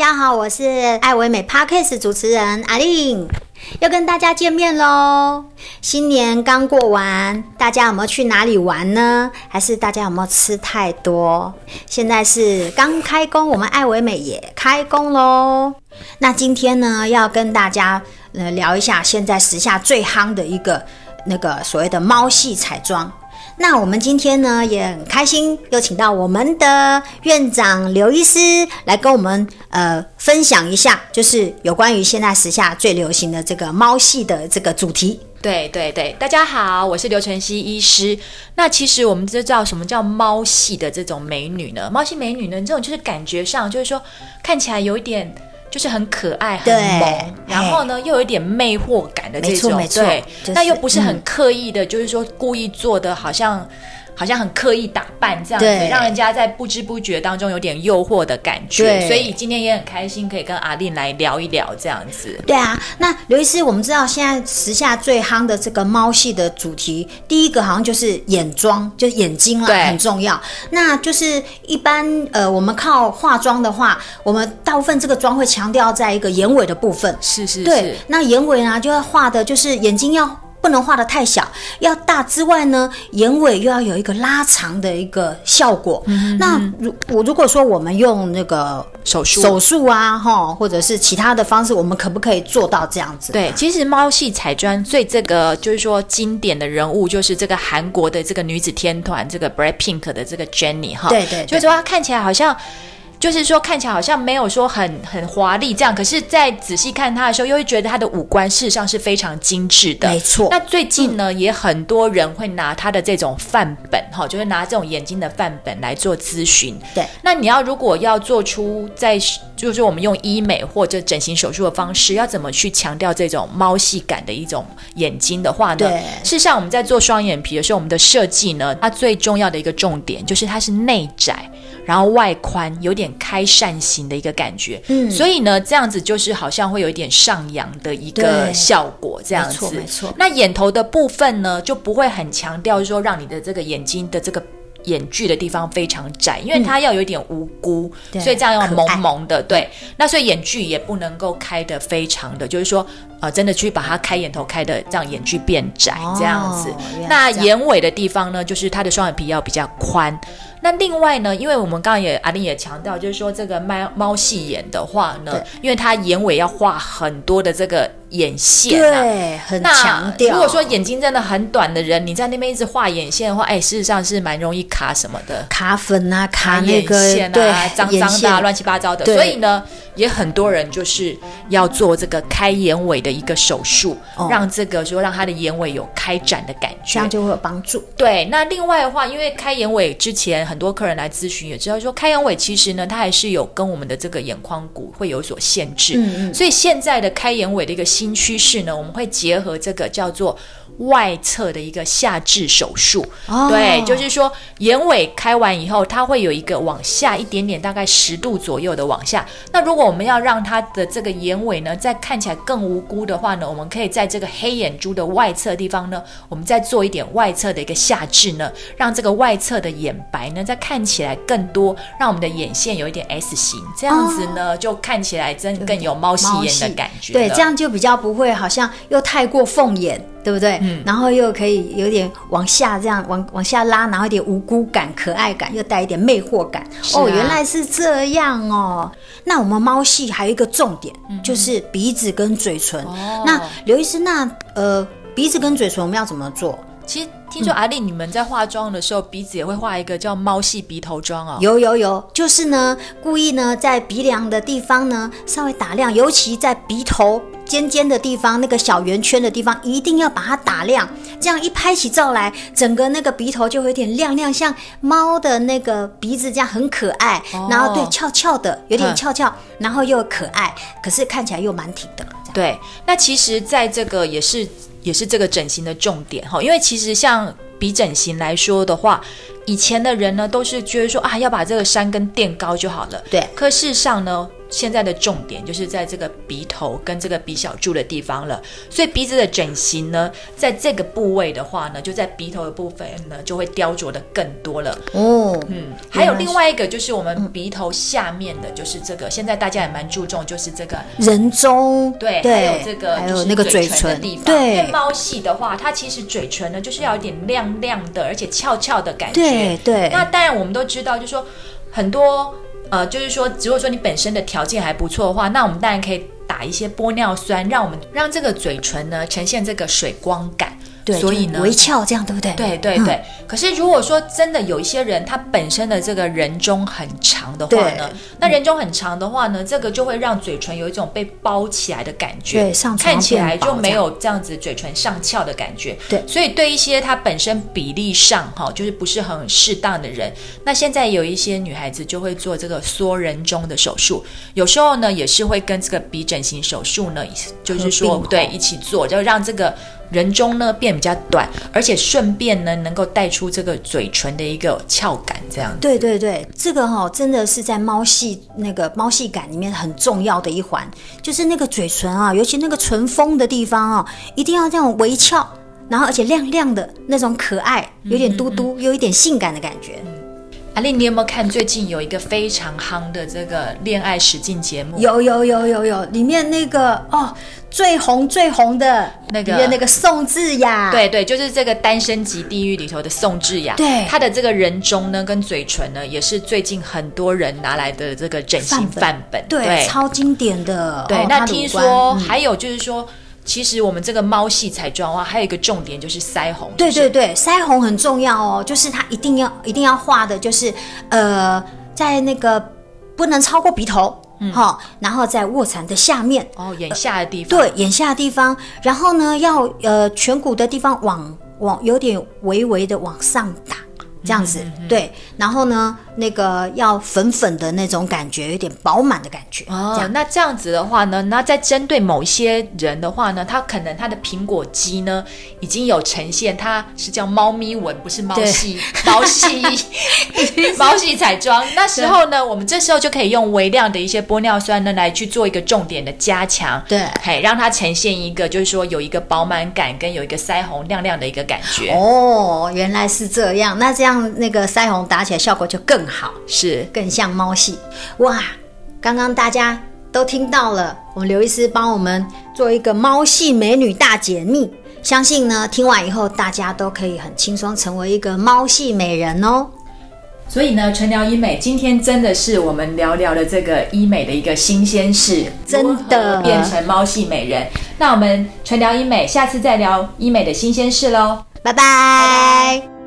大家好，我是爱唯美 Podcast 主持人阿玲，又跟大家见面喽。新年刚过完，大家有没有去哪里玩呢？还是大家有没有吃太多？现在是刚开工，我们爱唯美也开工喽。那今天呢，要跟大家呃聊一下现在时下最夯的一个那个所谓的猫系彩妆。那我们今天呢也很开心，又请到我们的院长刘医师来跟我们呃分享一下，就是有关于现在时下最流行的这个猫系的这个主题。对对对，大家好，我是刘晨曦医师。那其实我们知道什么叫猫系的这种美女呢？猫系美女呢，这种就是感觉上就是说看起来有一点。就是很可爱、很萌，然后呢，又有一点魅惑感的这种，没错，对，就是、那又不是很刻意的，嗯、就是说故意做的好像。好像很刻意打扮这样子，让人家在不知不觉当中有点诱惑的感觉。所以今天也很开心可以跟阿令来聊一聊这样子。对啊，那刘医师，我们知道现在时下最夯的这个猫系的主题，第一个好像就是眼妆，就是眼睛啦，很重要。那就是一般呃，我们靠化妆的话，我们大部分这个妆会强调在一个眼尾的部分。是是是。对，那眼尾呢，就要画的就是眼睛要。不能画的太小，要大之外呢，眼尾又要有一个拉长的一个效果。嗯、那如我如果说我们用那个手术手术啊，哈，或者是其他的方式，我们可不可以做到这样子？对，其实猫系彩妆最这个就是说经典的人物，就是这个韩国的这个女子天团，这个 BLACKPINK 的这个 Jennie 哈。对，对对，就是说她看起来好像。就是说，看起来好像没有说很很华丽这样，可是，在仔细看他的时候，又会觉得他的五官事实上是非常精致的。没错。那最近呢，嗯、也很多人会拿他的这种范本，哈，就是拿这种眼睛的范本来做咨询。对。那你要如果要做出在，就是说我们用医美或者整形手术的方式，要怎么去强调这种猫系感的一种眼睛的话呢？对。事实上，我们在做双眼皮的时候，我们的设计呢，它最重要的一个重点就是它是内窄。然后外宽有点开扇形的一个感觉，嗯，所以呢，这样子就是好像会有一点上扬的一个效果，这样子，没错，没错。那眼头的部分呢，就不会很强调说让你的这个眼睛的这个眼距的地方非常窄，因为它要有一点无辜，嗯、所以这样要萌萌的，对。那所以眼距也不能够开的非常的，就是说，呃，真的去把它开眼头开的让眼距变窄，哦、这样子。那眼尾的地方呢，就是它的双眼皮要比较宽。那另外呢，因为我们刚刚也阿玲也强调，就是说这个猫猫戏眼的话呢，因为它眼尾要画很多的这个眼线，对，很强调。如果说眼睛真的很短的人，你在那边一直画眼线的话，哎，事实上是蛮容易卡什么的，卡粉啊，卡那个眼线啊，脏脏的、啊、乱七八糟的。所以呢，也很多人就是要做这个开眼尾的一个手术，哦、让这个说让他的眼尾有开展的感觉，这样就会有帮助。对，那另外的话，因为开眼尾之前。很多客人来咨询也知道说，开眼尾其实呢，它还是有跟我们的这个眼眶骨会有所限制。嗯嗯。所以现在的开眼尾的一个新趋势呢，我们会结合这个叫做。外侧的一个下至手术，哦、对，就是说眼尾开完以后，它会有一个往下一点点，大概十度左右的往下。那如果我们要让它的这个眼尾呢，再看起来更无辜的话呢，我们可以在这个黑眼珠的外侧地方呢，我们再做一点外侧的一个下至呢，让这个外侧的眼白呢，再看起来更多，让我们的眼线有一点 S 型，这样子呢，哦、就看起来真更有猫系眼的感觉。对，这样就比较不会好像又太过凤眼。对不对？嗯，然后又可以有点往下这样往往下拉，然后一点无辜感、可爱感，又带一点魅惑感。啊、哦，原来是这样哦。那我们猫系还有一个重点，嗯、就是鼻子跟嘴唇。哦、那刘医师，那呃鼻子跟嘴唇我们要怎么做？其实听说阿丽你们在化妆的时候，嗯、鼻子也会画一个叫猫系鼻头妆哦。有有有，就是呢，故意呢在鼻梁的地方呢稍微打亮，尤其在鼻头。尖尖的地方，那个小圆圈的地方，一定要把它打亮，这样一拍起照来，整个那个鼻头就会有点亮亮，像猫的那个鼻子这样很可爱，哦、然后对翘翘的，有点翘翘，嗯、然后又可爱，可是看起来又蛮挺的。对，那其实在这个也是也是这个整形的重点哈，因为其实像鼻整形来说的话，以前的人呢都是觉得说啊要把这个山根垫高就好了，对，可事实上呢。现在的重点就是在这个鼻头跟这个鼻小柱的地方了。所以鼻子的整形呢，在这个部位的话呢，就在鼻头的部分呢，就会雕琢的更多了。哦，嗯，还有另外一个就是我们鼻头下面的，就是这个，现在大家也蛮注重，就是这个人中，对，对，还有这个，还有那个嘴唇的地方。对，因为猫系的话，它其实嘴唇呢，就是要有点亮亮的，而且翘翘的感觉。对对。那当然，我们都知道，就是说很多呃，就是说，如果说你本身的条件还不错的话，那我们当然可以打一些玻尿酸，让我们让这个嘴唇呢呈现这个水光感。对，所以呢，微翘这样对不对？对对对。嗯、可是如果说真的有一些人，他本身的这个人中很长的话呢，那人中很长的话呢，这个就会让嘴唇有一种被包起来的感觉，对，上看起来就没有这样子嘴唇上翘的感觉。对，所以对一些他本身比例上哈，就是不是很适当的人，那现在有一些女孩子就会做这个缩人中的手术，有时候呢也是会跟这个鼻整形手术呢，就是说对一起做，就让这个。人中呢变比较短，而且顺便呢能够带出这个嘴唇的一个翘感，这样子。对对对，这个哈、哦、真的是在猫系那个猫系感里面很重要的一环，就是那个嘴唇啊，尤其那个唇峰的地方啊，一定要这样微翘，然后而且亮亮的那种可爱，有点嘟嘟，有一点性感的感觉。阿令，你有没有看最近有一个非常夯的这个恋爱实境节目？有有有有有，里面那个哦最红最红的那个那个宋智雅，对对，就是这个《单身即地狱》里头的宋智雅。对，她的这个人中呢跟嘴唇呢，也是最近很多人拿来的这个整形范本，本对，对，超经典的。对，哦、那听说还有就是说。嗯其实我们这个猫系彩妆的话，还有一个重点就是腮红。对对对，腮红很重要哦，就是它一定要一定要画的，就是呃，在那个不能超过鼻头，嗯，哈，然后在卧蚕的下面哦，眼下的地方，对，眼下的地方，然后呢，要呃颧骨的地方往往有点微微的往上打。这样子、对，然后呢，那个要粉粉的那种感觉，有点饱满的感觉。哦，这那这样子的话呢，那在针对某些人的话呢，他可能他的苹果肌呢已经有呈现，它是叫猫咪纹，不是猫系猫系 猫系彩妆。那时候呢，我们这时候就可以用微量的一些玻尿酸呢来去做一个重点的加强，对，嘿，让它呈现一个就是说有一个饱满感跟有一个腮红亮亮的一个感觉。哦，原来是这样，那这样。让那个腮红打起来效果就更好，是更像猫系哇！刚刚大家都听到了，我们刘医师帮我们做一个猫系美女大解密，相信呢听完以后大家都可以很轻松成为一个猫系美人哦。所以呢，纯聊医美今天真的是我们聊聊的这个医美的一个新鲜事，真的变成猫系美人。那我们纯聊医美下次再聊医美的新鲜事喽，拜拜。拜拜。